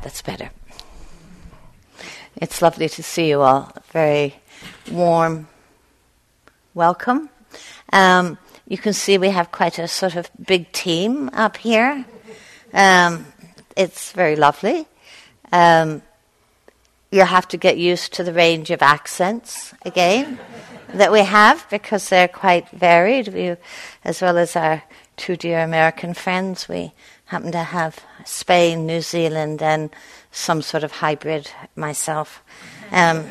That's better. It's lovely to see you all. Very warm welcome. Um, you can see we have quite a sort of big team up here. Um, it's very lovely. Um, you'll have to get used to the range of accents again that we have because they're quite varied. We, as well as our two dear American friends, we happen to have Spain, New Zealand, and some sort of hybrid myself. Um,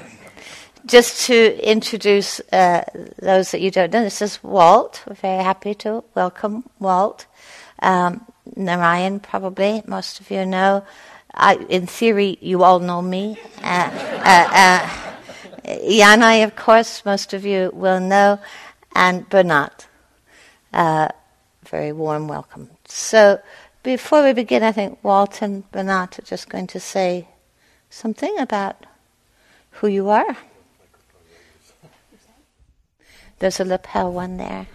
just to introduce uh, those that you don't know, this is Walt. We're very happy to welcome Walt. Um, Narayan, probably, most of you know. I, in theory, you all know me. Uh, uh, uh, Yanai, of course, most of you will know. And Bernat. Uh, very warm welcome. So, before we begin, I think Walt and Bernat are just going to say something about who you are. There's a lapel one there.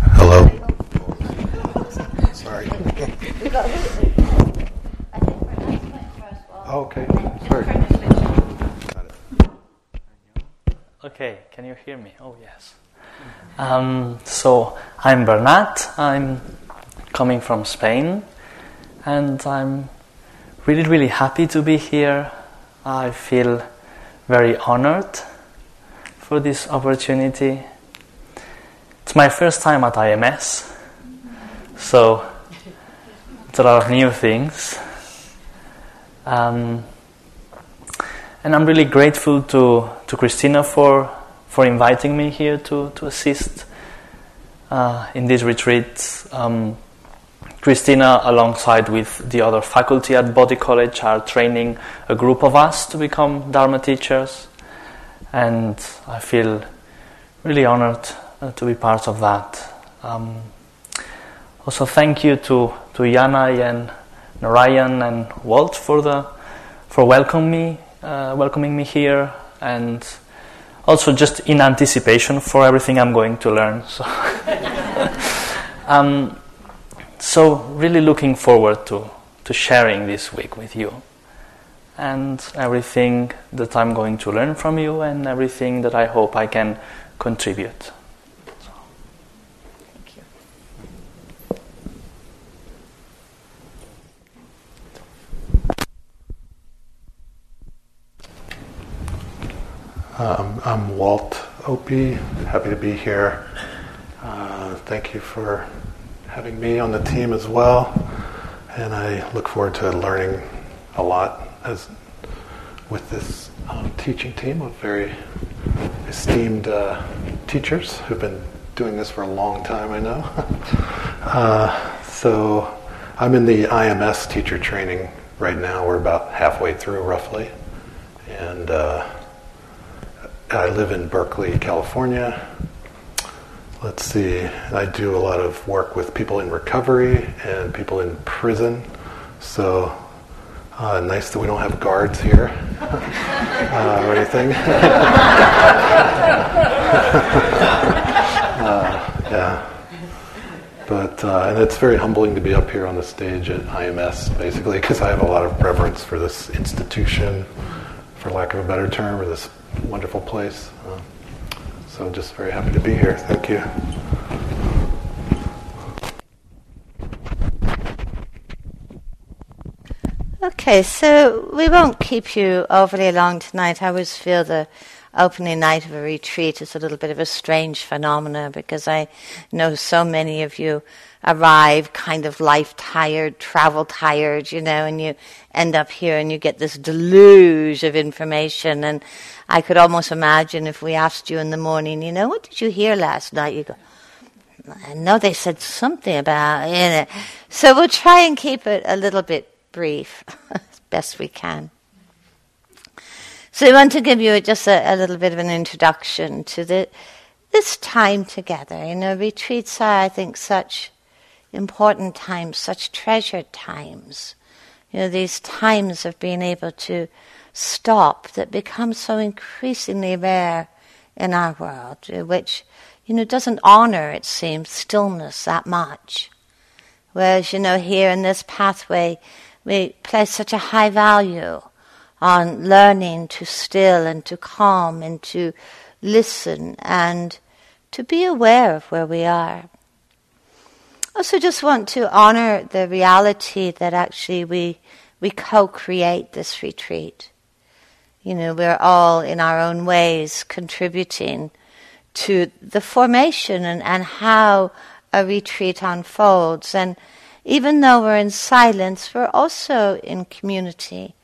Hello. Sorry. okay. Sorry. Okay, can you hear me? Oh, yes. Um, so, I'm Bernat. I'm coming from Spain, and I'm really, really happy to be here. I feel very honored for this opportunity. It's my first time at IMS, so there are new things. Um, and I'm really grateful to, to Christina for, for inviting me here to, to assist uh, in this retreat. Um, Christina, alongside with the other faculty at Bodhi College, are training a group of us to become Dharma teachers. And I feel really honored uh, to be part of that. Um, also, thank you to, to Yanai and Narayan and Walt for the for welcoming me, uh, welcoming me here, and also just in anticipation for everything I'm going to learn. So, um, so really looking forward to to sharing this week with you, and everything that I'm going to learn from you, and everything that I hope I can contribute. Um, I'm Walt Opie. Happy to be here. Uh, thank you for having me on the team as well. And I look forward to learning a lot as with this um, teaching team of very esteemed uh, teachers who've been doing this for a long time, I know. uh, so I'm in the IMS teacher training right now. We're about halfway through, roughly. And uh, I live in Berkeley, California. Let's see, I do a lot of work with people in recovery and people in prison. So uh, nice that we don't have guards here uh, or anything. uh, yeah. But, uh, and it's very humbling to be up here on the stage at IMS, basically, because I have a lot of reverence for this institution, for lack of a better term, or this wonderful place. So I'm just very happy to be here. Thank you. Okay, so we won't keep you overly long tonight. I always feel the opening night of a retreat is a little bit of a strange phenomena because I know so many of you arrive kind of life tired, travel tired, you know, and you end up here and you get this deluge of information. And I could almost imagine if we asked you in the morning, you know, what did you hear last night? You go, I know they said something about, you know. So we'll try and keep it a little bit brief as best we can. So I want to give you just a, a little bit of an introduction to the, this time together. You know, retreats are, I think, such important times, such treasured times. You know, these times of being able to stop that becomes so increasingly rare in our world, uh, which, you know, doesn't honor, it seems, stillness that much. Whereas, you know, here in this pathway, we place such a high value on learning to still and to calm and to listen and to be aware of where we are. Also, just want to honor the reality that actually we we co-create this retreat. You know, we're all in our own ways contributing to the formation and, and how a retreat unfolds. And even though we're in silence, we're also in community.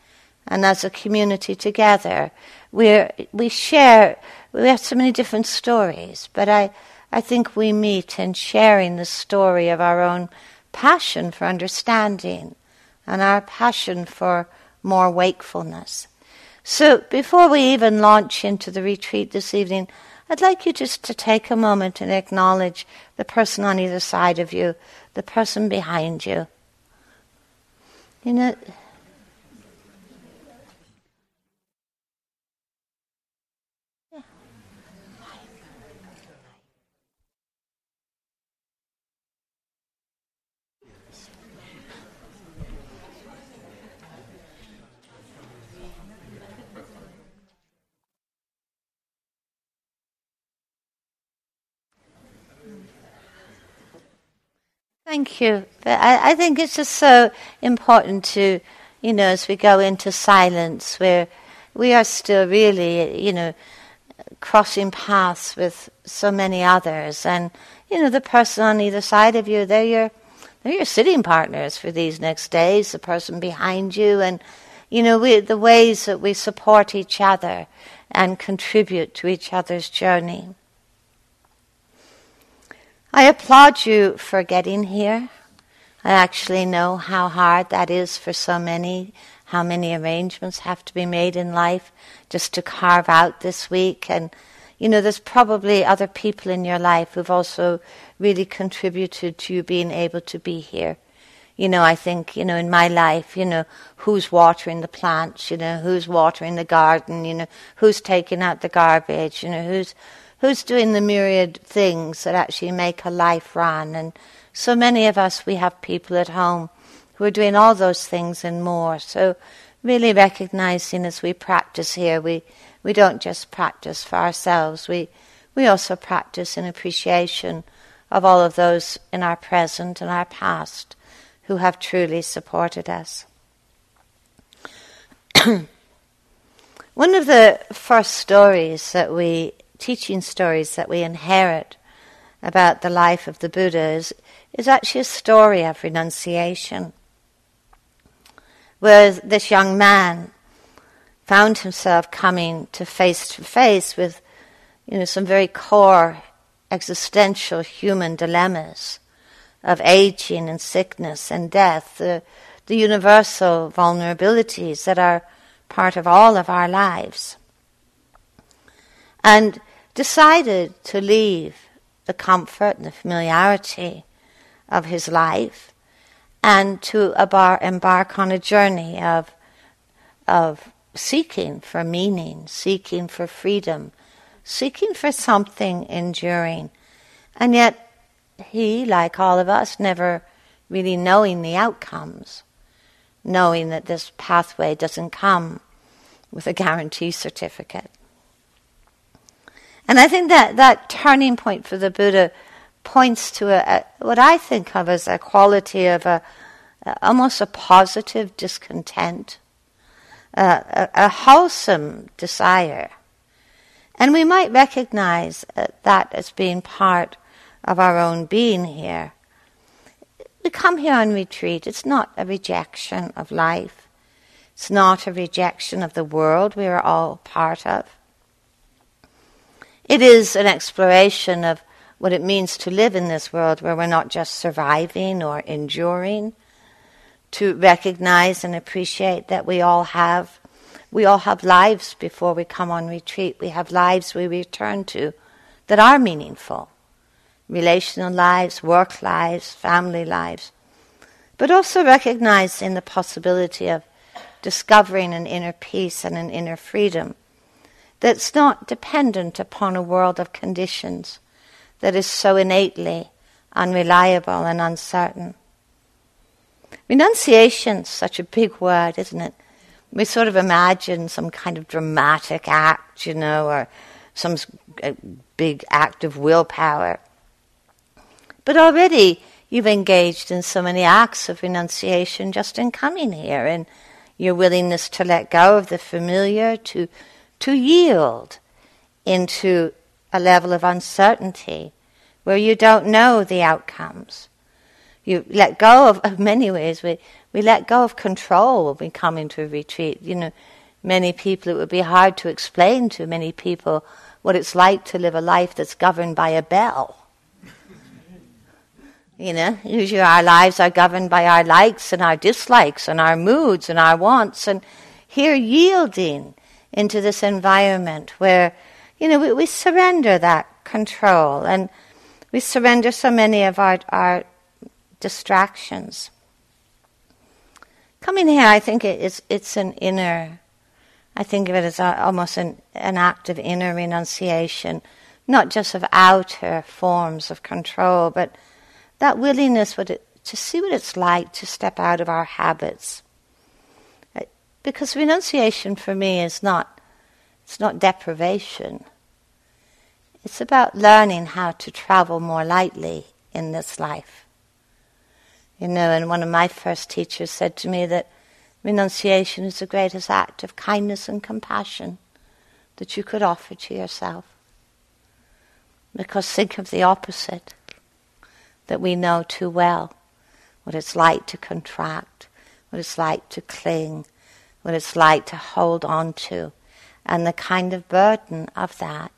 And as a community together, we we share, we have so many different stories, but I, I think we meet in sharing the story of our own passion for understanding and our passion for more wakefulness. So before we even launch into the retreat this evening, I'd like you just to take a moment and acknowledge the person on either side of you, the person behind you. You know, Thank you. I, I, think it's just so important to, you know, as we go into silence, where we are still really, you know, crossing paths with so many others, and you know, the person on either side of you, they're your, they're your sitting partners for these next days. The person behind you, and you know, we, the ways that we support each other and contribute to each other's journey. I applaud you for getting here. I actually know how hard that is for so many, how many arrangements have to be made in life just to carve out this week. And, you know, there's probably other people in your life who've also really contributed to you being able to be here. You know, I think, you know, in my life, you know, who's watering the plants, you know, who's watering the garden, you know, who's taking out the garbage, you know, who's who's doing the myriad things that actually make a life run. And so many of us, we have people at home who are doing all those things and more. So really recognizing as we practice here, we, we don't just practice for ourselves, we, we also practice in appreciation of all of those in our present and our past who have truly supported us. One of the first stories that we teaching stories that we inherit about the life of the Buddha is, is actually a story of renunciation. Where this young man found himself coming to face to face with you know, some very core existential human dilemmas of aging and sickness and death, the, the universal vulnerabilities that are part of all of our lives. And decided to leave the comfort and the familiarity of his life and to embark on a journey of, of seeking for meaning, seeking for freedom, seeking for something enduring. And yet, he, like all of us, never really knowing the outcomes, knowing that this pathway doesn't come with a guarantee certificate. And I think that that turning point for the Buddha points to a, a, what I think of as a quality of a, a almost a positive discontent, a, a, wholesome desire. And we might recognize uh, that as being part of our own being here. We come here on retreat. It's not a rejection of life. It's not a rejection of the world we are all part of. It is an exploration of what it means to live in this world where we're not just surviving or enduring, to recognize and appreciate that we all have we all have lives before we come on retreat. We have lives we return to that are meaningful. Relational lives, work lives, family lives. But also recognizing the possibility of discovering an inner peace and an inner freedom that's not dependent upon a world of conditions that is so innately unreliable and uncertain. Renunciation's such a big word, isn't it? We sort of imagine some kind of dramatic act, you know, or some big act of willpower. But already you've engaged in so many acts of renunciation just in coming here in your willingness to let go of the familiar, to, to yield into a level of uncertainty where you don't know the outcomes. You let go of, of many ways. We, we let go of control when we come into a retreat. You know, many people, it would be hard to explain to many people what it's like to live a life that's governed by a bell. You know, usually our lives are governed by our likes and our dislikes and our moods and our wants. And here, yielding into this environment where, you know, we, we surrender that control and we surrender so many of our, our distractions. Coming here, I think it's, it's an inner, I think of it as a, almost an, an act of inner renunciation, not just of outer forms of control, but that willingness to see what it's like to step out of our habits. Because renunciation for me is not, it's not deprivation. It's about learning how to travel more lightly in this life. You know, and one of my first teachers said to me that renunciation is the greatest act of kindness and compassion that you could offer to yourself. Because think of the opposite that we know too well what it's like to contract, what it's like to cling, what it's like to hold on to, and the kind of burden of that.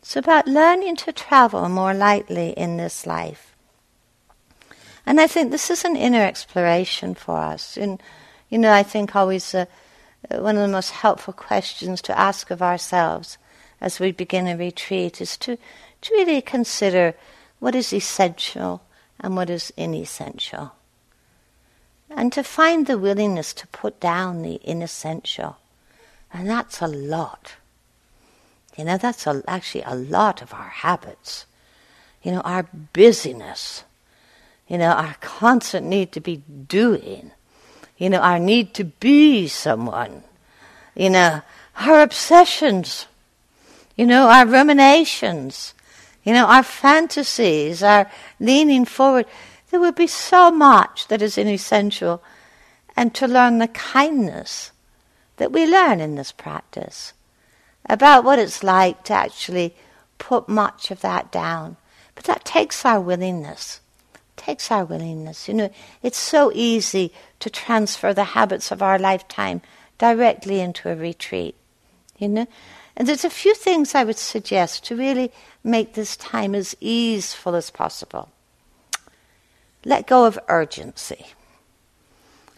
It's about learning to travel more lightly in this life. And I think this is an inner exploration for us. And, you know, I think always uh, one of the most helpful questions to ask of ourselves as we begin a retreat is to, to really consider what is essential and what is inessential. And to find the willingness to put down the inessential. And that's a lot. You know, that's a, actually a lot of our habits. You know, our busyness. You know, our constant need to be doing. You know, our need to be someone. You know, our obsessions. You know, our ruminations. You know, our fantasies, our leaning forward. There would be so much that is inessential. And to learn the kindness that we learn in this practice about what it's like to actually put much of that down. But that takes our willingness. Takes our willingness. You know, it's so easy to transfer the habits of our lifetime directly into a retreat. You know? And there's a few things I would suggest to really make this time as easeful as possible. Let go of urgency.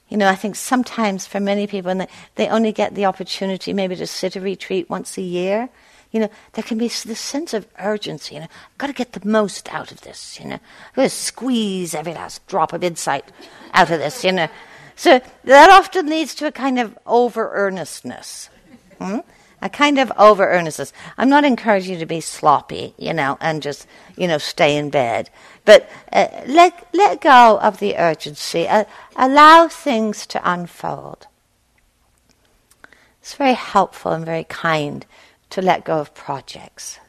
You know, I think sometimes for many people, and they only get the opportunity maybe to sit a retreat once a year, you know, there can be this sense of urgency. You know, I've got to get the most out of this. You know, I've got to squeeze every last drop of insight out of this. You know, so that often leads to a kind of over earnestness. Hmm? A kind of over earnestness. I'm not encouraging you to be sloppy, you know, and just, you know, stay in bed. But uh, let, let go of the urgency. Uh, allow things to unfold. It's very helpful and very kind to let go of projects.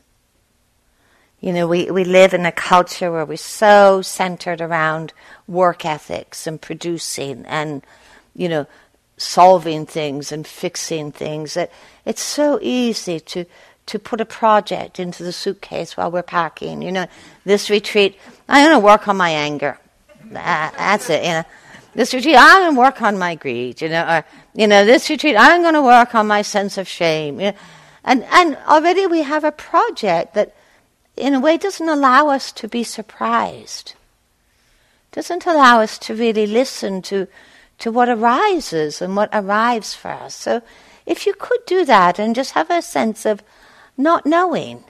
You know, we, we live in a culture where we're so centered around work ethics and producing and, you know, solving things and fixing things that it's so easy to to put a project into the suitcase while we're packing. You know, this retreat, I'm going to work on my anger. that's it. You know, this retreat, I'm going to work on my greed. You know, or you know, this retreat, I'm going to work on my sense of shame. You know, and and already we have a project that, in a way, doesn't allow us to be surprised. Doesn't allow us to really listen to to what arises and what arrives for us. So if you could do that and just have a sense of not knowing,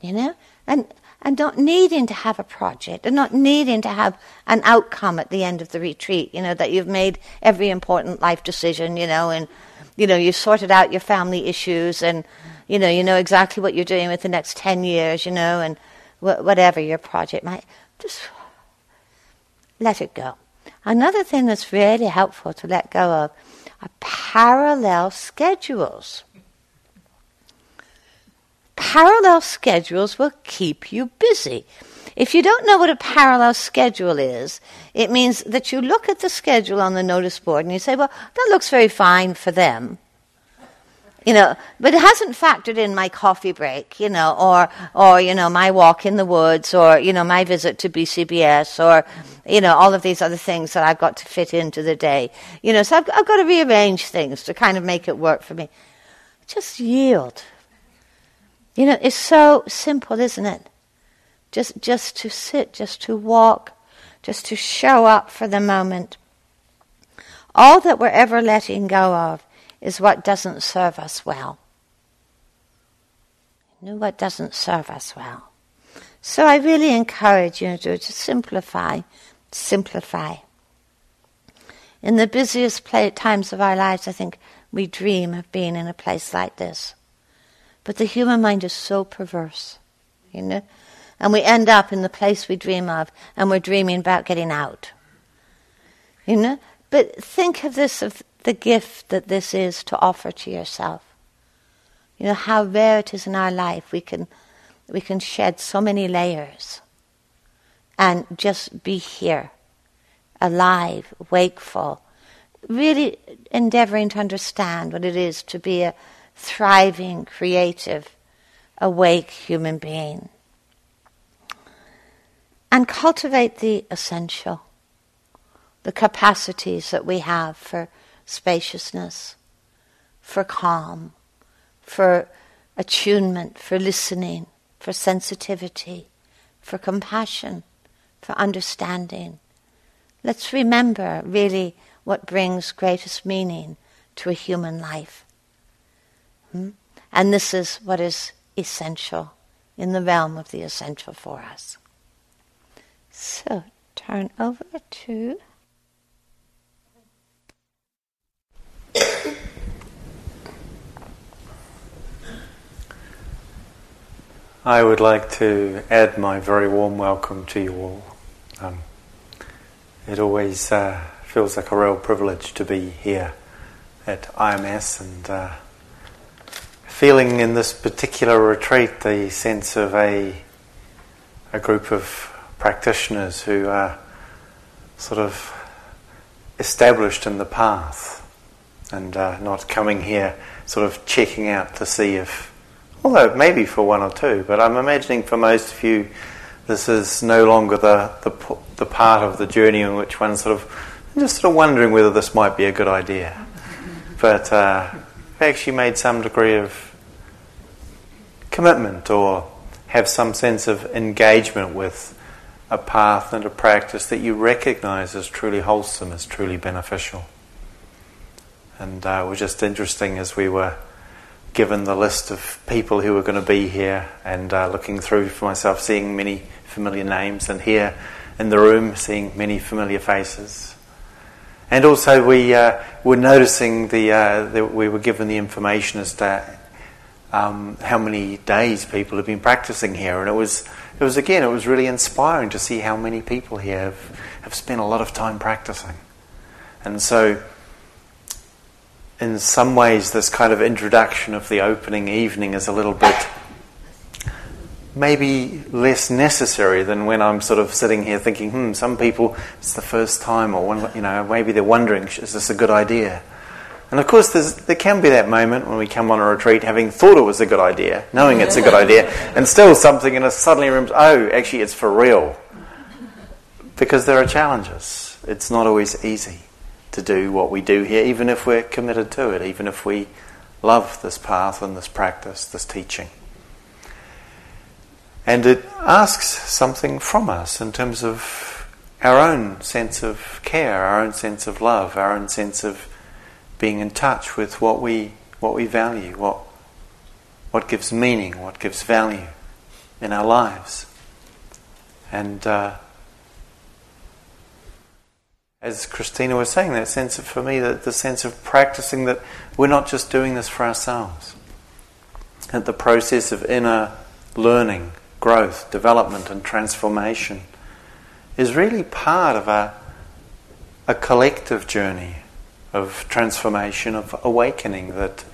you know, and and not needing to have a project and not needing to have an outcome at the end of the retreat, you know, that you've made every important life decision, you know, and, you know, you've sorted out your family issues and, you know, you know exactly what you're doing with the next 10 years, you know, and wh- whatever your project might, just let it go. Another thing that's really helpful to let go of are parallel schedules. Parallel schedules will keep you busy. If you don't know what a parallel schedule is, it means that you look at the schedule on the notice board and you say, well, that looks very fine for them. You know, but it hasn't factored in my coffee break, you know, or, or, you know, my walk in the woods, or, you know, my visit to BCBS, or, you know, all of these other things that I've got to fit into the day. You know, so I've, I've got to rearrange things to kind of make it work for me. Just yield. You know, it's so simple, isn't it? Just, just to sit, just to walk, just to show up for the moment. All that we're ever letting go of is what doesn't serve us well. You know what doesn't serve us well. So I really encourage you to, to simplify, simplify. In the busiest play, times of our lives, I think we dream of being in a place like this. But the human mind is so perverse, you know? And we end up in the place we dream of, and we're dreaming about getting out. You know? But think of this of the gift that this is to offer to yourself. You know how rare it is in our life. We can, we can shed so many layers and just be here, alive, wakeful, really endeavoring to understand what it is to be a thriving, creative, awake human being. And cultivate the essential, the capacities that we have for spaciousness, for calm, for attunement, for listening, for sensitivity, for compassion, for understanding. Let's remember really what brings greatest meaning to a human life. Hmm? And this is what is essential in the realm of the essential for us. So turn over to I would like to add my very warm welcome to you all. Um, it always uh, feels like a real privilege to be here at IMS and uh, feeling in this particular retreat the sense of a, a group of practitioners who are sort of established in the path and uh, not coming here sort of checking out to see if, although maybe for one or two, but I'm imagining for most of you this is no longer the, the, the part of the journey in which one sort of just sort of wondering whether this might be a good idea. But uh, actually made some degree of commitment or have some sense of engagement with a path and a practice that you recognize as truly wholesome, as truly beneficial. And uh, it was just interesting as we were given the list of people who were going to be here and uh, looking through for myself, seeing many familiar names, and here in the room, seeing many familiar faces. And also, we uh, were noticing the, uh, we were given the information as to um, how many days people have been practicing here, and it was it was again it was really inspiring to see how many people here have, have spent a lot of time practicing, and so in some ways, this kind of introduction of the opening evening is a little bit maybe less necessary than when I'm sort of sitting here thinking, hmm, some people it's the first time, or one, you know, maybe they're wondering, is this a good idea? And of course, there can be that moment when we come on a retreat having thought it was a good idea, knowing it's a good idea, and still something in us suddenly remembers, oh, actually, it's for real. Because there are challenges. It's not always easy to do what we do here, even if we're committed to it, even if we love this path and this practice, this teaching. And it asks something from us in terms of our own sense of care, our own sense of love, our own sense of being in touch with what we what we value, what what gives meaning, what gives value in our lives. And uh, as Christina was saying, that sense of, for me, that the sense of practicing that we're not just doing this for ourselves. That the process of inner learning, growth, development, and transformation is really part of a, a collective journey of transformation, of awakening that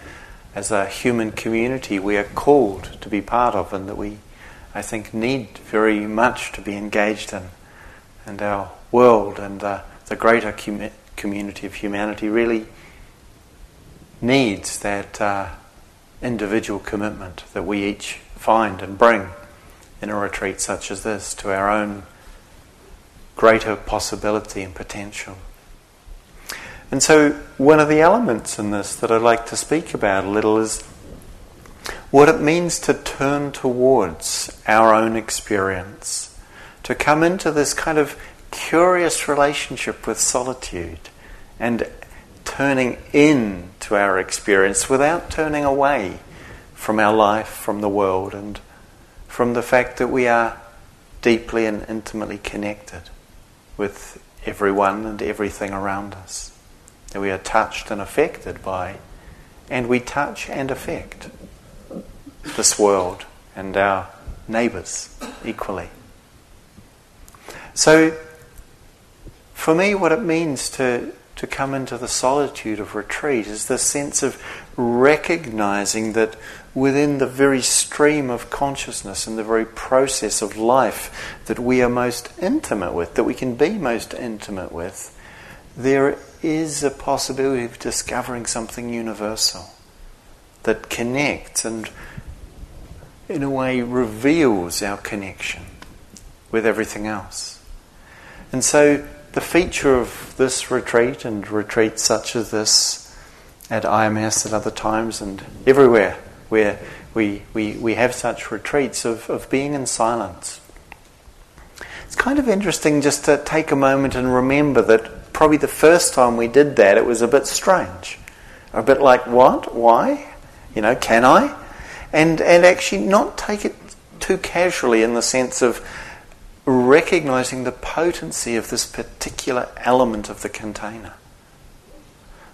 as a human community we are called to be part of and that we, I think, need very much to be engaged in. And our world and uh, the greater com- community of humanity really needs that uh, individual commitment that we each find and bring in a retreat such as this to our own greater possibility and potential. And so, one of the elements in this that I'd like to speak about a little is what it means to turn towards our own experience, to come into this kind of curious relationship with solitude and turning in to our experience without turning away from our life, from the world, and from the fact that we are deeply and intimately connected with everyone and everything around us. That we are touched and affected by, and we touch and affect this world and our neighbours equally. So, for me, what it means to, to come into the solitude of retreat is the sense of recognizing that within the very stream of consciousness and the very process of life that we are most intimate with, that we can be most intimate with, there is a possibility of discovering something universal that connects and, in a way, reveals our connection with everything else. And so, the feature of this retreat and retreats such as this at IMS at other times and everywhere where we, we, we have such retreats of, of being in silence. It's kind of interesting just to take a moment and remember that probably the first time we did that it was a bit strange. A bit like, what? Why? You know, can I? And, and actually not take it too casually in the sense of recognizing the potency of this particular element of the container.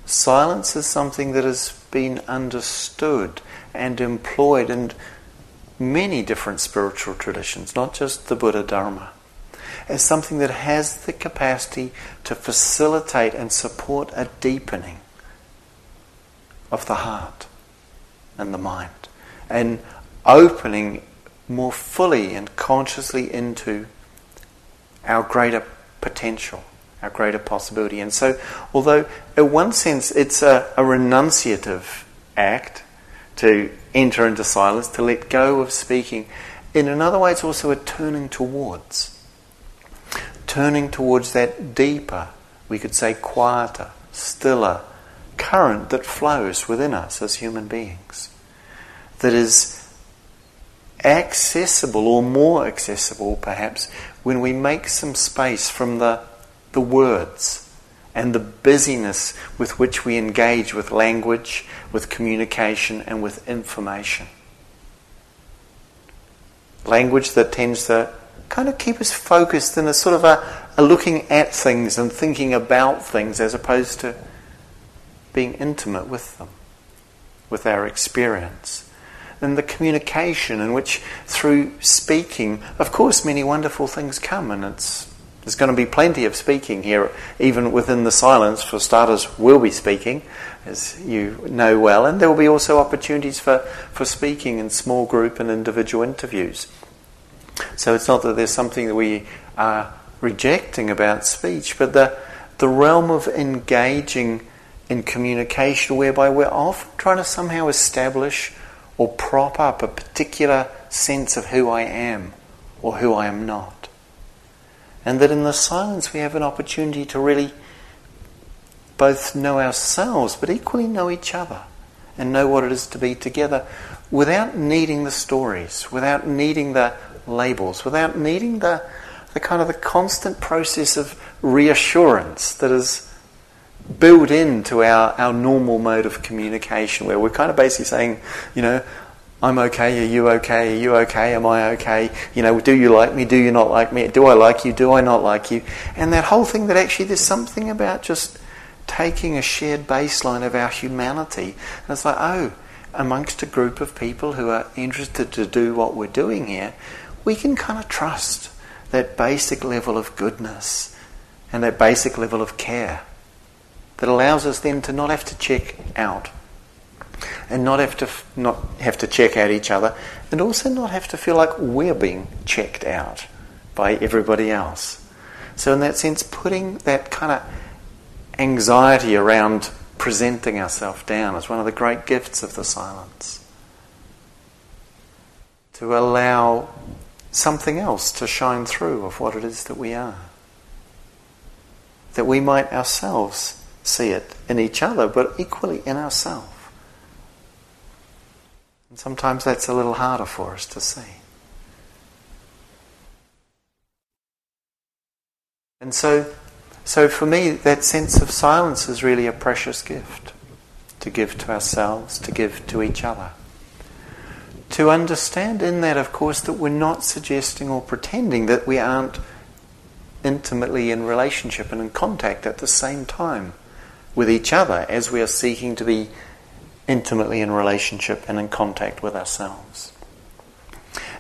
Silence is something that has been understood and employed in many different spiritual traditions, not just the Buddha Dharma, as something that has the capacity to facilitate and support a deepening of the heart and the mind, and opening more fully and consciously into our greater potential, our greater possibility. And so, although in one sense it's a, a renunciative act to enter into silence, to let go of speaking, in another way it's also a turning towards. Turning towards that deeper, we could say quieter, stiller current that flows within us as human beings. That is accessible or more accessible perhaps when we make some space from the, the words and the busyness with which we engage with language, with communication, and with information. Language that tends to kind of keep us focused in a sort of a, a looking at things and thinking about things as opposed to being intimate with them, with our experience and the communication in which, through speaking, of course, many wonderful things come, and it's there's going to be plenty of speaking here, even within the silence. For starters, we'll be speaking, as you know well, and there will be also opportunities for, for speaking in small group and individual interviews. So it's not that there's something that we are rejecting about speech, but the, the realm of engaging in communication whereby we're often trying to somehow establish or prop up a particular sense of who I am or who I am not. And that in the silence we have an opportunity to really both know ourselves but equally know each other and know what it is to be together without needing the stories, without needing the labels, without needing the, the kind of the constant process of reassurance that is built into our, our normal mode of communication where we're kind of basically saying, you know, I'm okay, are you okay, are you okay, am I okay? You know, do you like me, do you not like me, do I like you, do I not like you? And that whole thing that actually there's something about just taking a shared baseline of our humanity. And it's like, oh, amongst a group of people who are interested to do what we're doing here, we can kind of trust that basic level of goodness and that basic level of care that allows us then to not have to check out and not have to not have to check out each other and also not have to feel like we're being checked out by everybody else. So in that sense putting that kind of anxiety around presenting ourselves down is one of the great gifts of the silence. To allow something else to shine through of what it is that we are. That we might ourselves see it in each other, but equally in ourselves. And sometimes that's a little harder for us to see. And so, so for me, that sense of silence is really a precious gift to give to ourselves, to give to each other to understand in that, of course, that we're not suggesting or pretending that we aren't intimately in relationship and in contact at the same time with each other as we are seeking to be intimately in relationship and in contact with ourselves.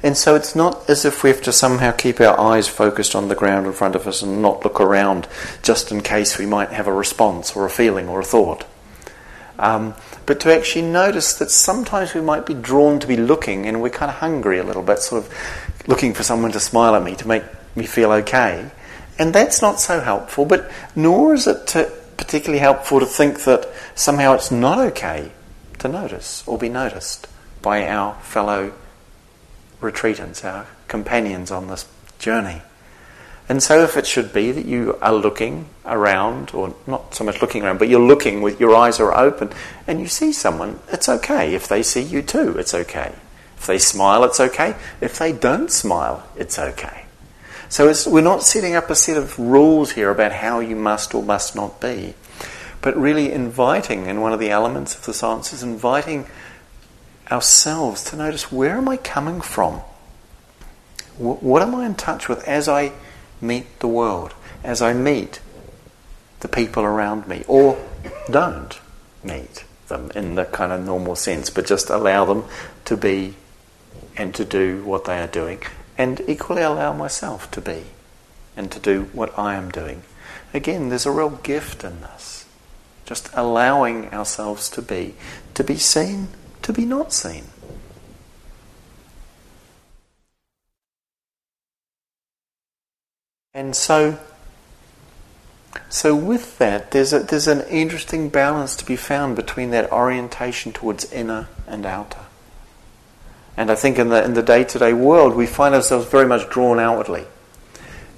And so it's not as if we have to somehow keep our eyes focused on the ground in front of us and not look around just in case we might have a response or a feeling or a thought. Um, but to actually notice that sometimes we might be drawn to be looking and we're kind of hungry a little bit, sort of looking for someone to smile at me to make me feel okay. And that's not so helpful, but nor is it particularly helpful to think that somehow it's not okay to notice or be noticed by our fellow retreatants, our companions on this journey. And so, if it should be that you are looking around, or not so much looking around, but you're looking with your eyes are open, and you see someone, it's okay. If they see you too, it's okay. If they smile, it's okay. If they don't smile, it's okay. So we're not setting up a set of rules here about how you must or must not be, but really inviting, and one of the elements of the science is inviting ourselves to notice where am I coming from? What am I in touch with as I meet the world, as I meet the people around me, or don't meet them in the kind of normal sense, but just allow them to be and to do what they are doing, and equally allow myself to be and to do what I am doing. Again, there's a real gift in this. Just allowing ourselves to be, to be seen, to be not seen. And so, so with that, there's, a, there's an interesting balance to be found between that orientation towards inner and outer. And I think in the, in the day-to-day world, we find ourselves very much drawn outwardly.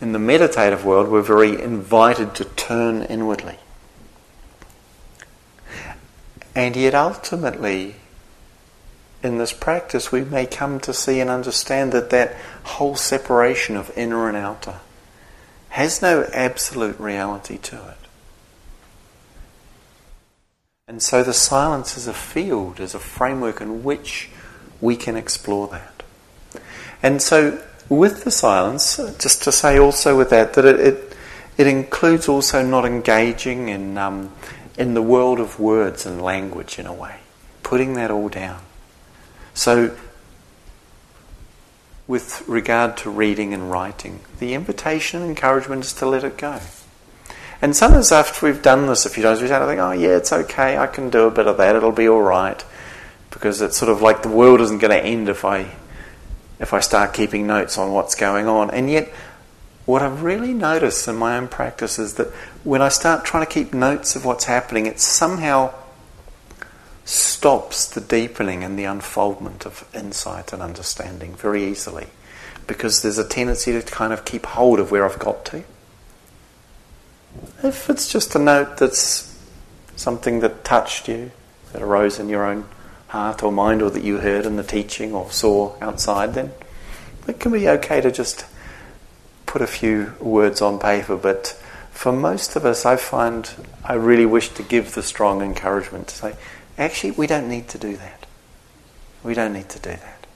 In the meditative world, we're very invited to turn inwardly. And yet ultimately, in this practice, we may come to see and understand that that whole separation of inner and outer has no absolute reality to it. And so the silence is a field, is a framework in which we can explore that. And so with the silence, just to say also with that, that it, it, it includes also not engaging in, um, in the world of words and language in a way, putting that all down. So with regard to reading and writing. The invitation and encouragement is to let it go. And sometimes after we've done this a few times, we start to think, oh, yeah, it's okay, I can do a bit of that, it'll be all right. Because it's sort of like the world isn't going to end if I, if I start keeping notes on what's going on. And yet, what I've really noticed in my own practice is that when I start trying to keep notes of what's happening, it somehow stops the deepening and the unfoldment of insight and understanding very easily because there's a tendency to kind of keep hold of where I've got to. If it's just a note that's something that touched you, that arose in your own heart or mind, or that you heard in the teaching or saw outside, then it can be okay to just put a few words on paper. But for most of us, I find I really wish to give the strong encouragement to say, Actually, we don't need to do that. We don't need to do that.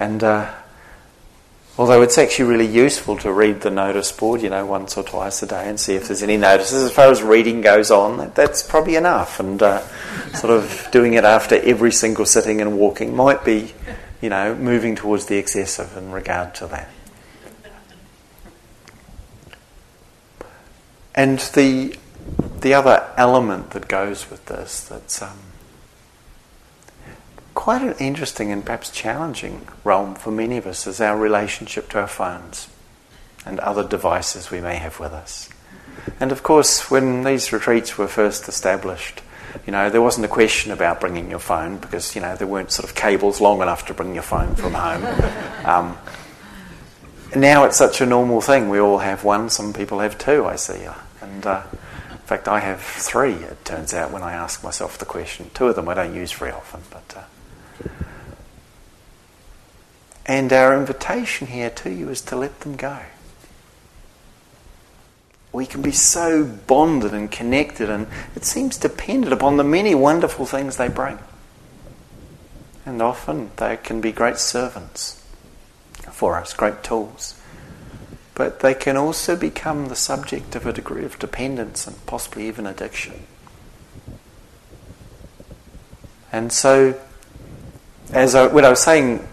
And uh, although it's actually really useful to read the notice board, you know, once or twice a day and see if there's any notices, as far as reading goes on, that, that's probably enough. And uh, sort of doing it after every single sitting and walking might be, you know, moving towards the excessive in regard to that. And the the other element that goes with this that's um, quite an interesting and perhaps challenging realm for many of us is our relationship to our phones and other devices we may have with us. And of course, when these retreats were first established, you know, there wasn't a question about bringing your phone because, you know, there weren't sort of cables long enough to bring your phone from home. Um, now it's such a normal thing. We all have one. Some people have two, I see. And uh, in fact, I have three, it turns out, when I ask myself the question. Two of them I don't use very often. but. Uh, and our invitation here to you is to let them go. We can be so bonded and connected, and it seems dependent upon the many wonderful things they bring. And often they can be great servants for us, great tools but they can also become the subject of a degree of dependence and possibly even addiction. And so, as I, when I was saying,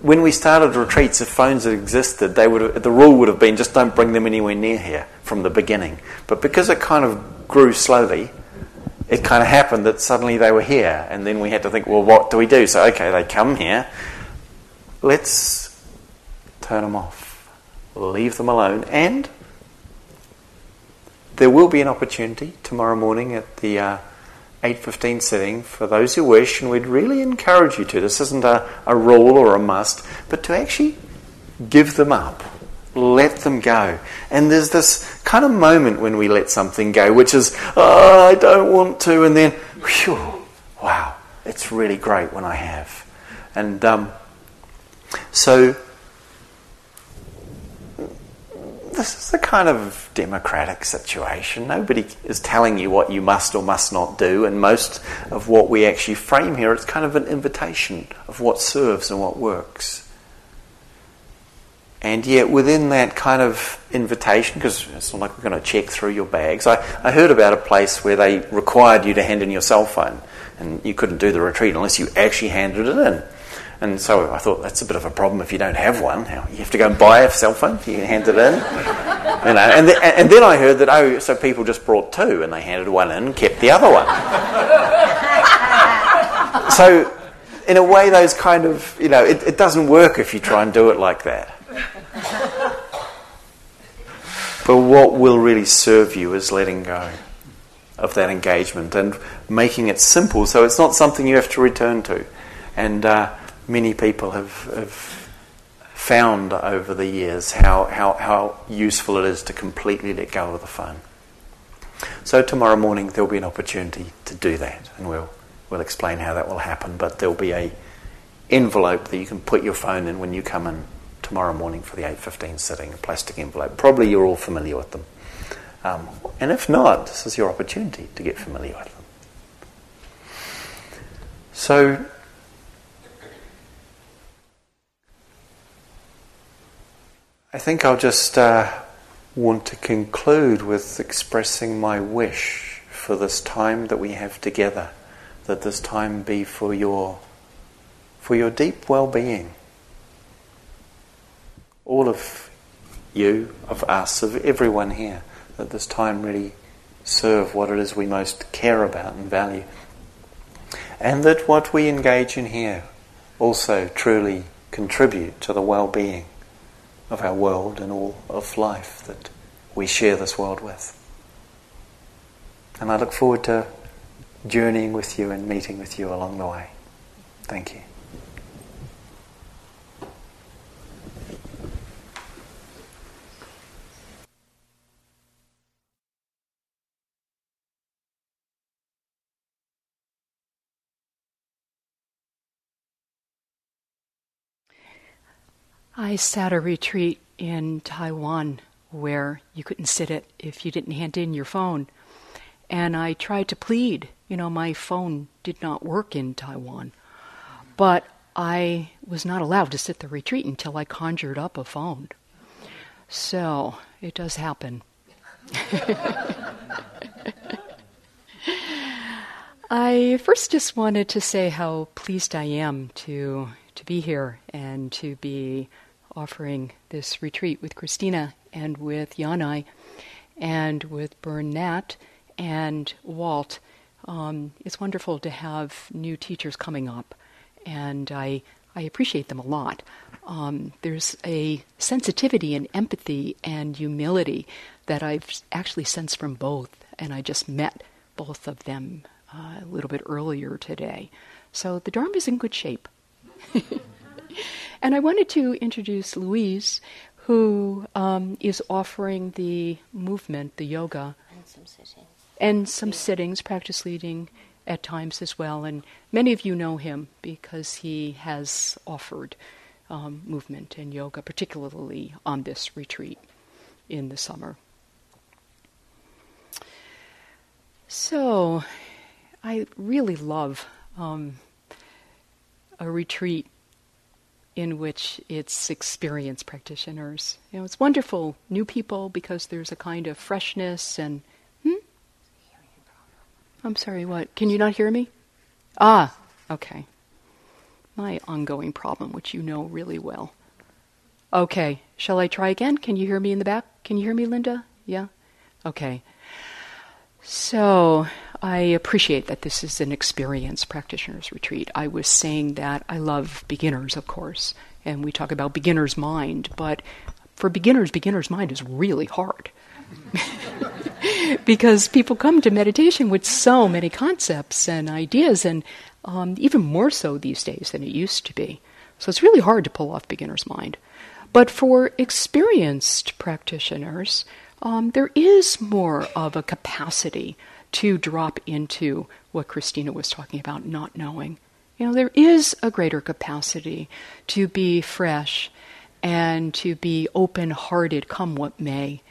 when we started retreats, if phones had existed, they would have, the rule would have been just don't bring them anywhere near here from the beginning. But because it kind of grew slowly, it kind of happened that suddenly they were here, and then we had to think, well, what do we do? So, okay, they come here. Let's turn them off leave them alone. And there will be an opportunity tomorrow morning at the uh, 8.15 sitting for those who wish, and we'd really encourage you to. This isn't a, a rule or a must, but to actually give them up. Let them go. And there's this kind of moment when we let something go, which is, oh, I don't want to, and then, whew, wow, it's really great when I have. And um, so this is a kind of democratic situation. Nobody is telling you what you must or must not do, and most of what we actually frame here is kind of an invitation of what serves and what works. And yet, within that kind of invitation, because it's not like we're going to check through your bags, I, I heard about a place where they required you to hand in your cell phone, and you couldn't do the retreat unless you actually handed it in. And so I thought that's a bit of a problem if you don't have one. You have to go and buy a cell phone, you hand it in. You know, and, and then I heard that, oh, so people just brought two and they handed one in and kept the other one. so, in a way, those kind of, you know, it, it doesn't work if you try and do it like that. But what will really serve you is letting go of that engagement and making it simple so it's not something you have to return to. And uh, many people have, have found over the years how, how, how useful it is to completely let go of the phone. So tomorrow morning there'll be an opportunity to do that, and we'll we'll explain how that will happen. But there'll be a envelope that you can put your phone in when you come in tomorrow morning for the eight fifteen sitting. A plastic envelope. Probably you're all familiar with them, um, and if not, this is your opportunity to get familiar with them. So I think I'll just uh, want to conclude with expressing my wish for this time that we have together, that this time be for your for your deep well-being. All of you, of us, of everyone here, that this time really serve what it is we most care about and value. And that what we engage in here also truly contribute to the well-being of our world and all of life that we share this world with. And I look forward to journeying with you and meeting with you along the way. Thank you. I sat a retreat in Taiwan where you couldn't sit it if you didn't hand in your phone. And I tried to plead. You know, my phone did not work in Taiwan. But I was not allowed to sit the retreat until I conjured up a phone. So it does happen. I first just wanted to say how pleased I am to to be here and to be offering this retreat with Christina and with Yanai and with Bernat and Walt. Um, it's wonderful to have new teachers coming up, and I I appreciate them a lot. Um, there's a sensitivity and empathy and humility that I've actually sensed from both, and I just met both of them uh, a little bit earlier today. So the Dharma is in good shape. and I wanted to introduce Louise, who um, is offering the movement, the yoga, And some sittings. and some sittings, practice leading at times as well. And many of you know him because he has offered um, movement and yoga, particularly on this retreat in the summer. So, I really love um, a retreat in which it's experienced practitioners. You know, it's wonderful new people because there's a kind of freshness and. Hmm? I'm sorry. What? Can you not hear me? Ah, okay. My ongoing problem, which you know really well. Okay. Shall I try again? Can you hear me in the back? Can you hear me, Linda? Yeah. Okay. So I appreciate that this is an experienced practitioners retreat. I was saying that I love beginners, of course, and we talk about beginner's mind, but for beginners, beginner's mind is really hard. because people come to meditation with so many concepts and ideas, and um, even more so these days than it used to be. So it's really hard to pull off beginner's mind. But for experienced practitioners, um, there is more of a capacity to drop into what Christina was talking about, not knowing. You know, there is a greater capacity to be fresh and to be open hearted, come what may.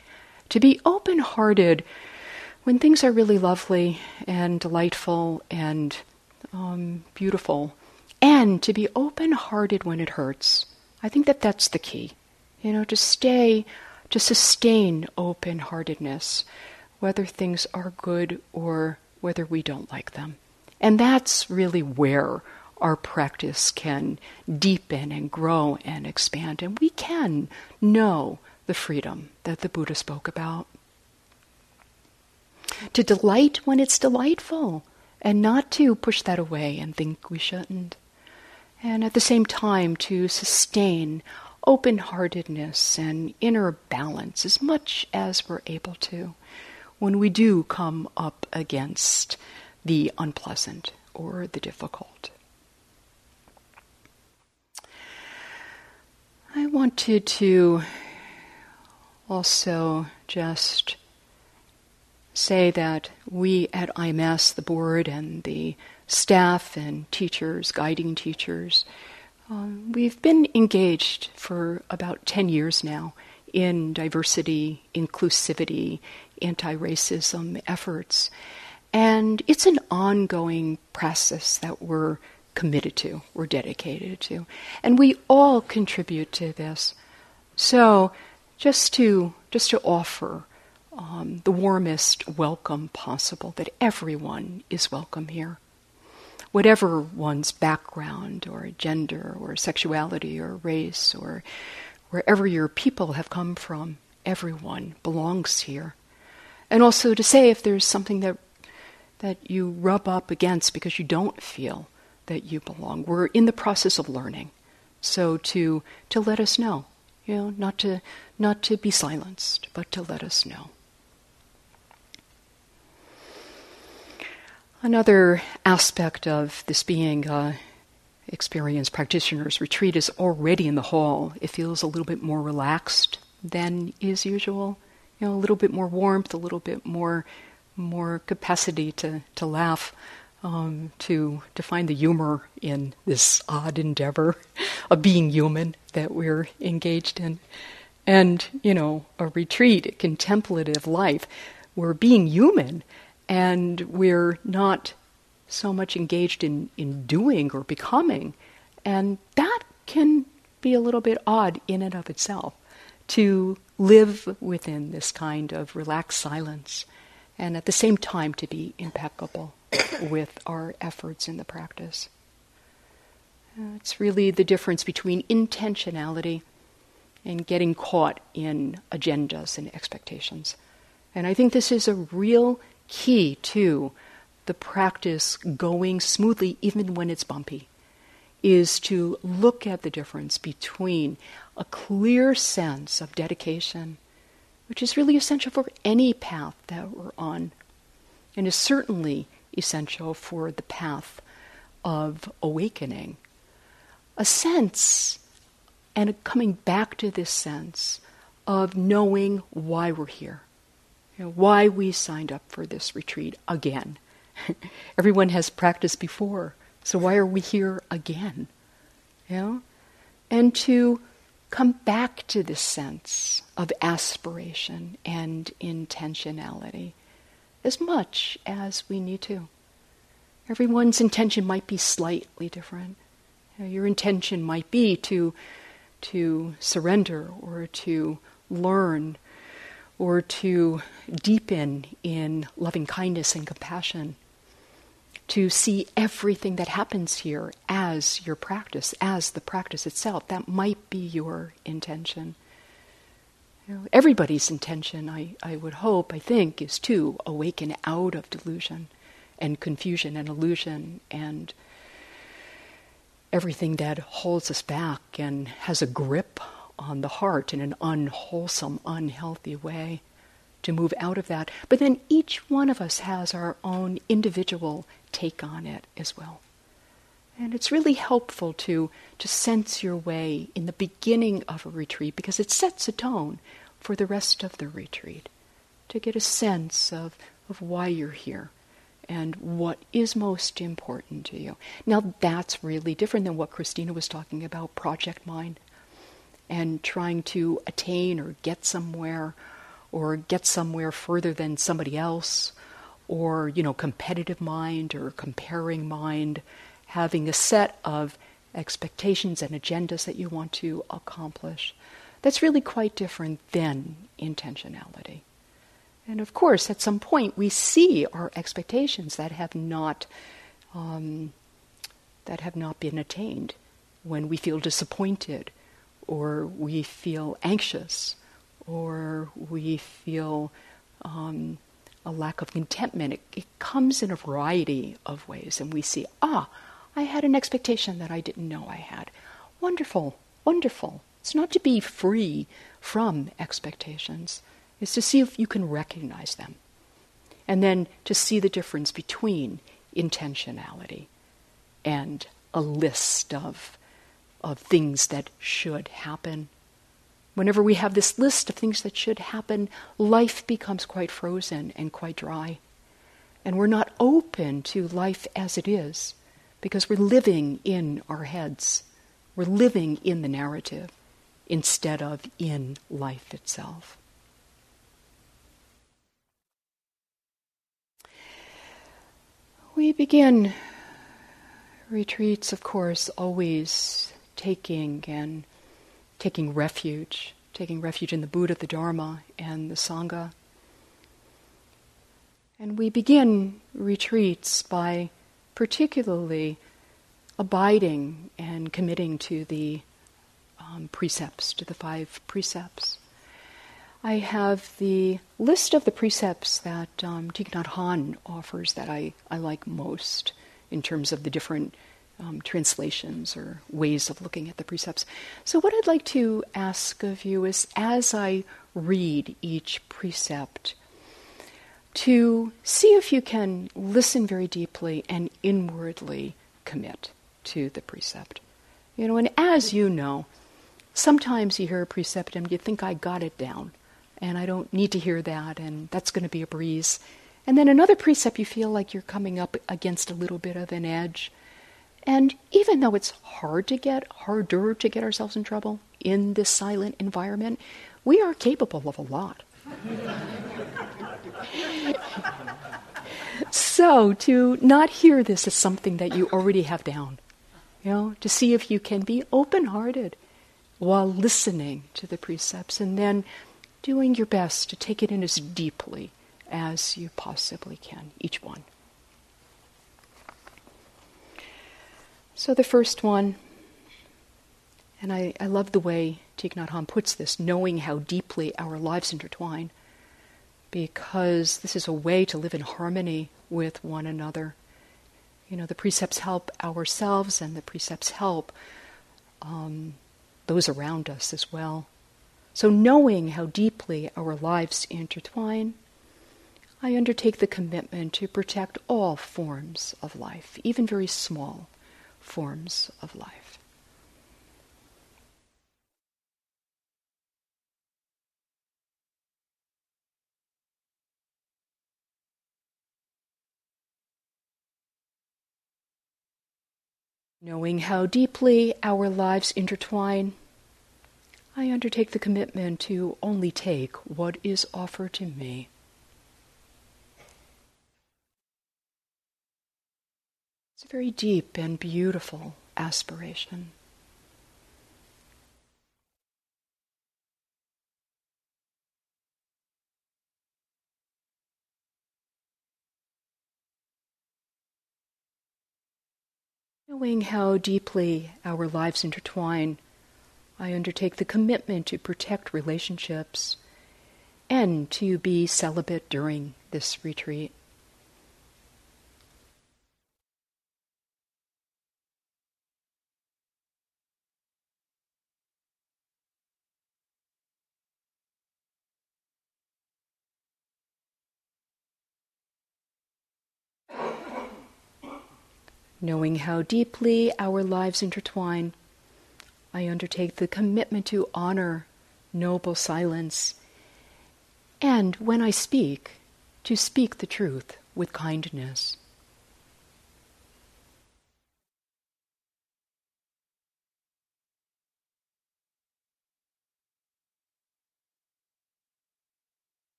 To be open hearted when things are really lovely and delightful and um, beautiful, and to be open hearted when it hurts. I think that that's the key. You know, to stay, to sustain open heartedness, whether things are good or whether we don't like them. And that's really where our practice can deepen and grow and expand. And we can know the freedom that the Buddha spoke about. To delight when it's delightful and not to push that away and think we shouldn't. And at the same time, to sustain open heartedness and inner balance as much as we're able to when we do come up against the unpleasant or the difficult. I wanted to also just say that we at IMS, the board and the staff and teachers, guiding teachers, um, we've been engaged for about 10 years now in diversity, inclusivity, anti racism efforts. And it's an ongoing process that we're committed to, we're dedicated to. And we all contribute to this. So, just to, just to offer um, the warmest welcome possible, that everyone is welcome here. Whatever one's background or gender or sexuality or race or wherever your people have come from, everyone belongs here. And also to say if there's something that that you rub up against because you don't feel that you belong. We're in the process of learning. So to to let us know, you know, not to not to be silenced, but to let us know. Another aspect of this being experienced practitioners retreat is already in the hall. It feels a little bit more relaxed than is usual. You know, a little bit more warmth, a little bit more more capacity to, to laugh, um, to to find the humor in this odd endeavor of being human that we're engaged in. And, you know, a retreat, a contemplative life, we're being human and we're not so much engaged in, in doing or becoming And that can be a little bit odd in and of itself to live within this kind of relaxed silence and at the same time to be impeccable with our efforts in the practice. Uh, it's really the difference between intentionality and getting caught in agendas and expectations. And I think this is a real key to the practice going smoothly, even when it's bumpy, is to look at the difference between a clear sense of dedication, which is really essential for any path that we're on, and is certainly essential for the path of awakening. A sense, and coming back to this sense of knowing why we're here, you know, why we signed up for this retreat again. Everyone has practiced before, so why are we here again? You know? And to come back to this sense of aspiration and intentionality as much as we need to. Everyone's intention might be slightly different. You know, your intention might be to, to surrender or to learn or to deepen in loving kindness and compassion to see everything that happens here as your practice, as the practice itself. That might be your intention. You know, everybody's intention, I, I would hope, I think, is to awaken out of delusion and confusion and illusion and everything that holds us back and has a grip on the heart in an unwholesome, unhealthy way to move out of that. But then each one of us has our own individual take on it as well. And it's really helpful to, to sense your way in the beginning of a retreat because it sets a tone for the rest of the retreat. To get a sense of, of why you're here and what is most important to you. Now, that's really different than what Christina was talking about project mind and trying to attain or get somewhere or get somewhere further than somebody else or you know competitive mind or comparing mind having a set of expectations and agendas that you want to accomplish that's really quite different than intentionality. And of course at some point we see our expectations that have not um, that have not been attained. When we feel disappointed or we feel anxious or we feel um, a lack of contentment. It, it comes in a variety of ways, and we see, ah, I had an expectation that I didn't know I had. Wonderful, wonderful. It's not to be free from expectations, it's to see if you can recognize them. And then to see the difference between intentionality and a list of, of things that should happen Whenever we have this list of things that should happen, life becomes quite frozen and quite dry. And we're not open to life as it is because we're living in our heads. We're living in the narrative instead of in life itself. We begin retreats, of course, always taking and taking refuge, taking refuge in the Buddha, the Dharma, and the Sangha. And we begin retreats by particularly abiding and committing to the um, precepts, to the five precepts. I have the list of the precepts that um, Thich Nhat Hanh offers that I, I like most in terms of the different um, translations or ways of looking at the precepts. So, what I'd like to ask of you is as I read each precept, to see if you can listen very deeply and inwardly commit to the precept. You know, and as you know, sometimes you hear a precept and you think I got it down, and I don't need to hear that, and that's going to be a breeze. And then another precept you feel like you're coming up against a little bit of an edge and even though it's hard to get, harder to get ourselves in trouble in this silent environment, we are capable of a lot. so to not hear this as something that you already have down, You know, to see if you can be open hearted while listening to the precepts and then doing your best to take it in as deeply as you possibly can, each one. So the first one, and I, I love the way Thich Nhat Hanh puts this, knowing how deeply our lives intertwine, because this is a way to live in harmony with one another. You know, the precepts help ourselves, and the precepts help um, those around us as well. So, knowing how deeply our lives intertwine, I undertake the commitment to protect all forms of life, even very small forms of life. Knowing how deeply our lives intertwine, I undertake the commitment to only take what is offered to me. It's a very deep and beautiful aspiration. Knowing how deeply our lives intertwine, I undertake the commitment to protect relationships and to be celibate during this retreat. Knowing how deeply our lives intertwine, I undertake the commitment to honor noble silence, and when I speak, to speak the truth with kindness.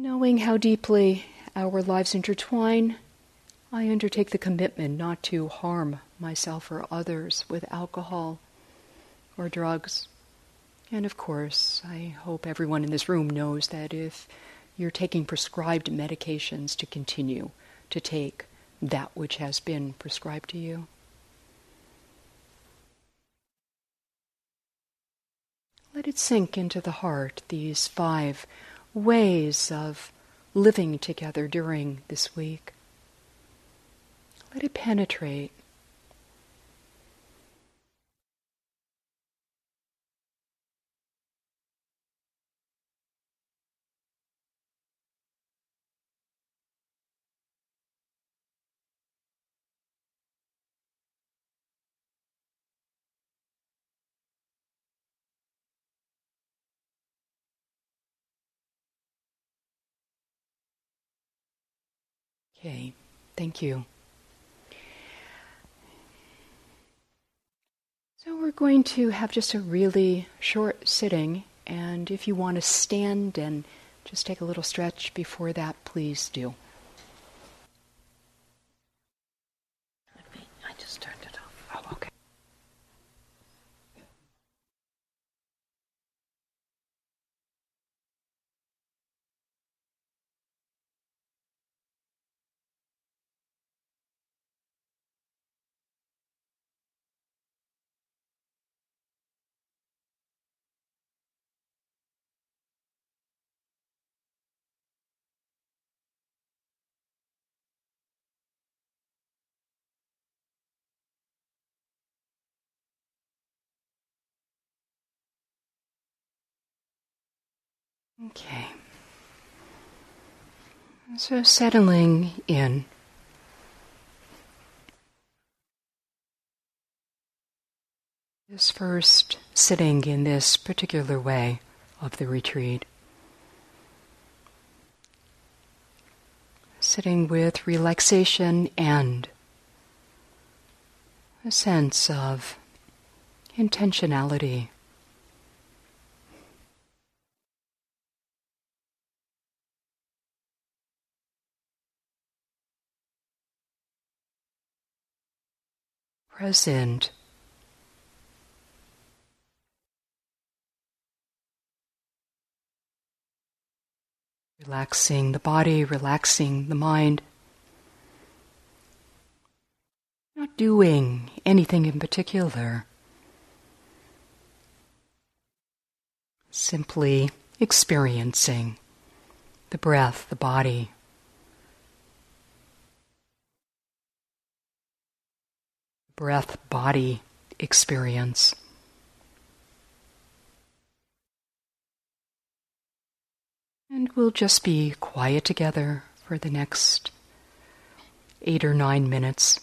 Knowing how deeply our lives intertwine, I undertake the commitment not to harm myself or others with alcohol or drugs. And of course, I hope everyone in this room knows that if you're taking prescribed medications, to continue to take that which has been prescribed to you. Let it sink into the heart, these five ways of living together during this week. Let it penetrate. Okay, thank you. So we're going to have just a really short sitting, and if you want to stand and just take a little stretch before that, please do. I just turned it off. Oh, okay. Okay. So settling in. This first sitting in this particular way of the retreat. Sitting with relaxation and a sense of intentionality. Present. Relaxing the body, relaxing the mind. Not doing anything in particular. Simply experiencing the breath, the body. Breath body experience. And we'll just be quiet together for the next eight or nine minutes.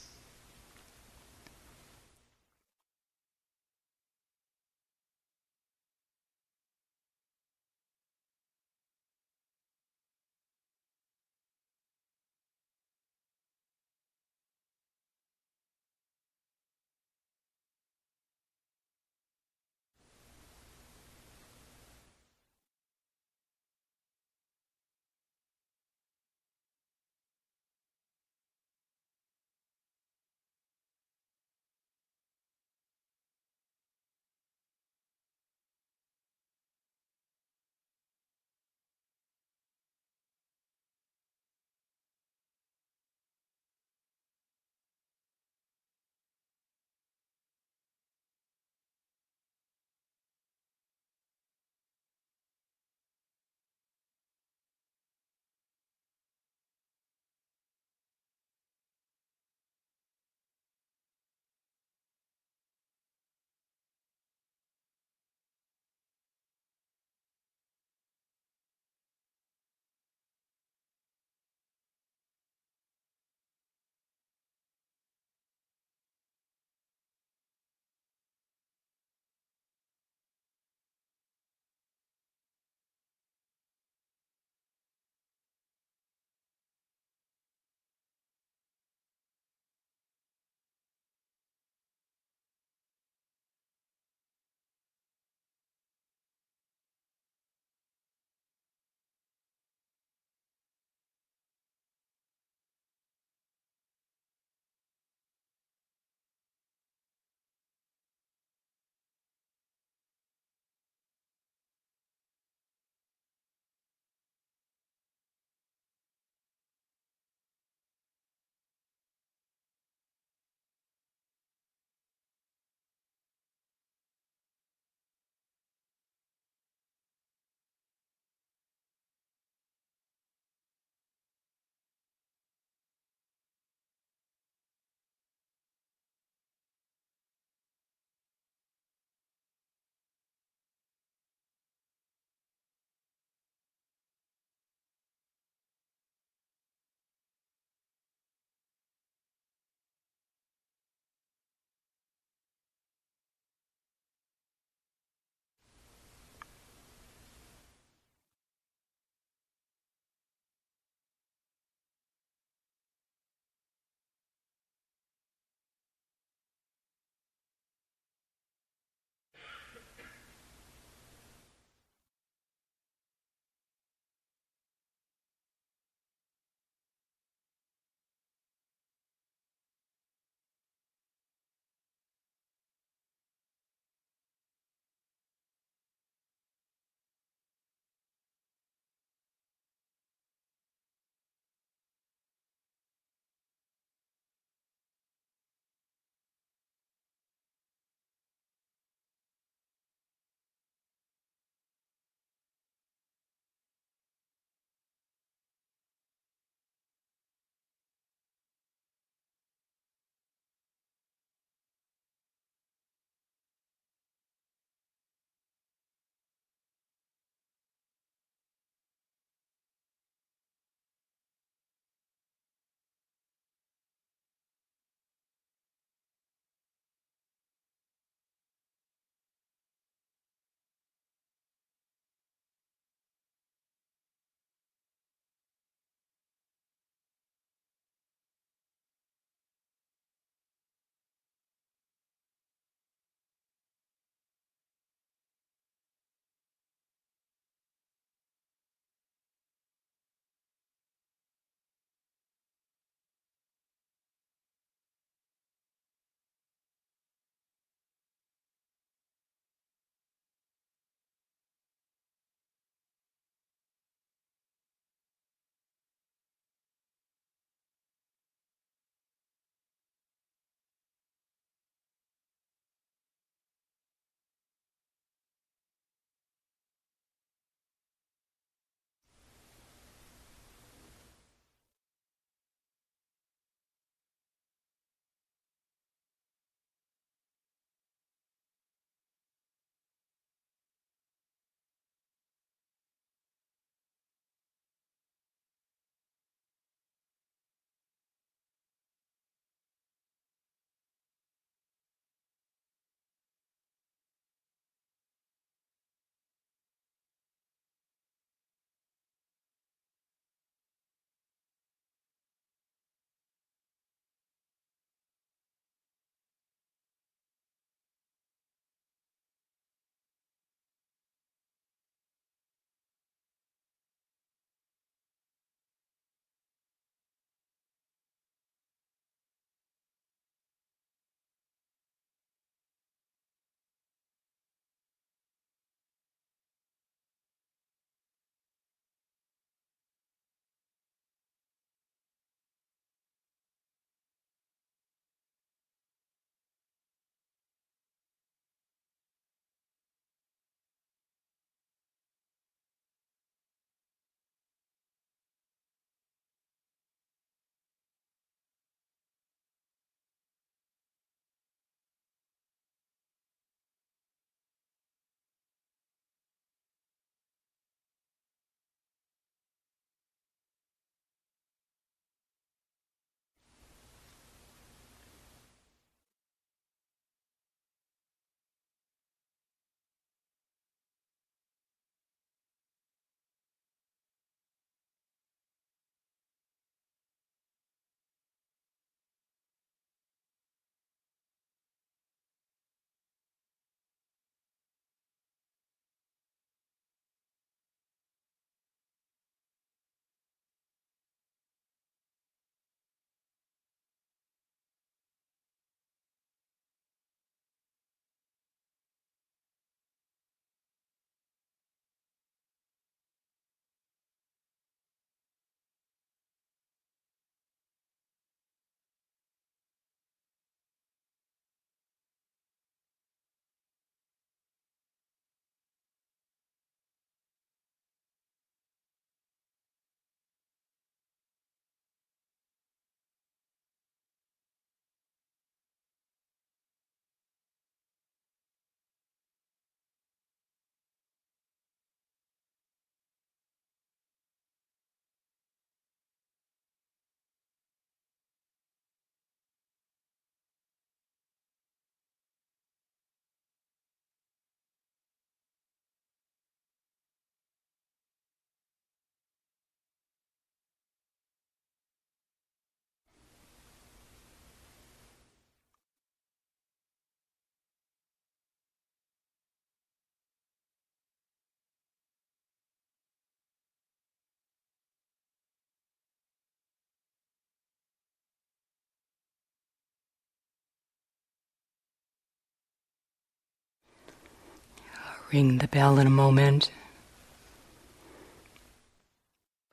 Ring the bell in a moment.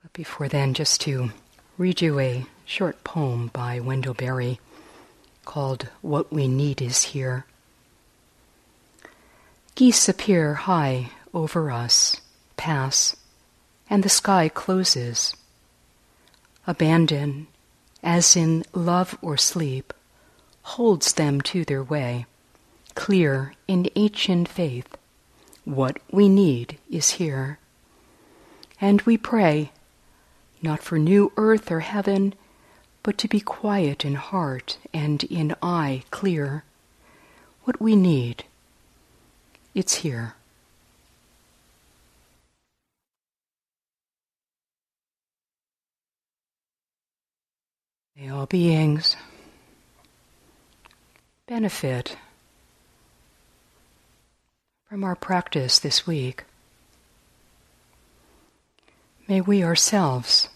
But before then, just to read you a short poem by Wendell Berry called What We Need Is Here. Geese appear high over us, pass, and the sky closes. Abandon, as in love or sleep, holds them to their way, clear in ancient faith. What we need is here. And we pray, not for new earth or heaven, but to be quiet in heart and in eye clear. What we need, it's here. May all beings benefit from our practice this week. May we ourselves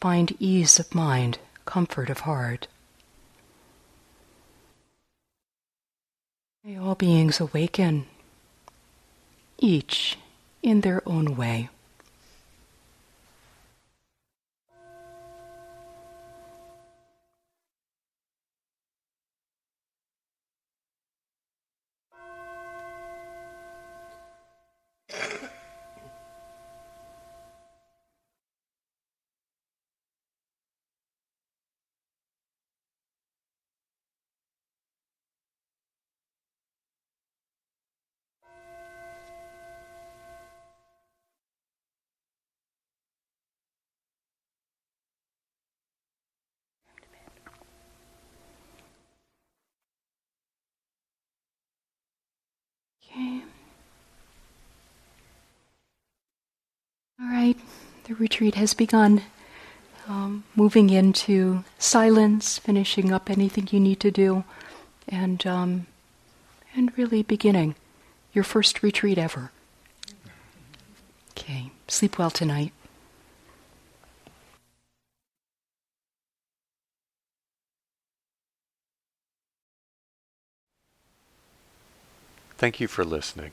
find ease of mind, comfort of heart. May all beings awaken, each in their own way. The retreat has begun. Um, moving into silence, finishing up anything you need to do, and um, and really beginning your first retreat ever. Okay, sleep well tonight. Thank you for listening.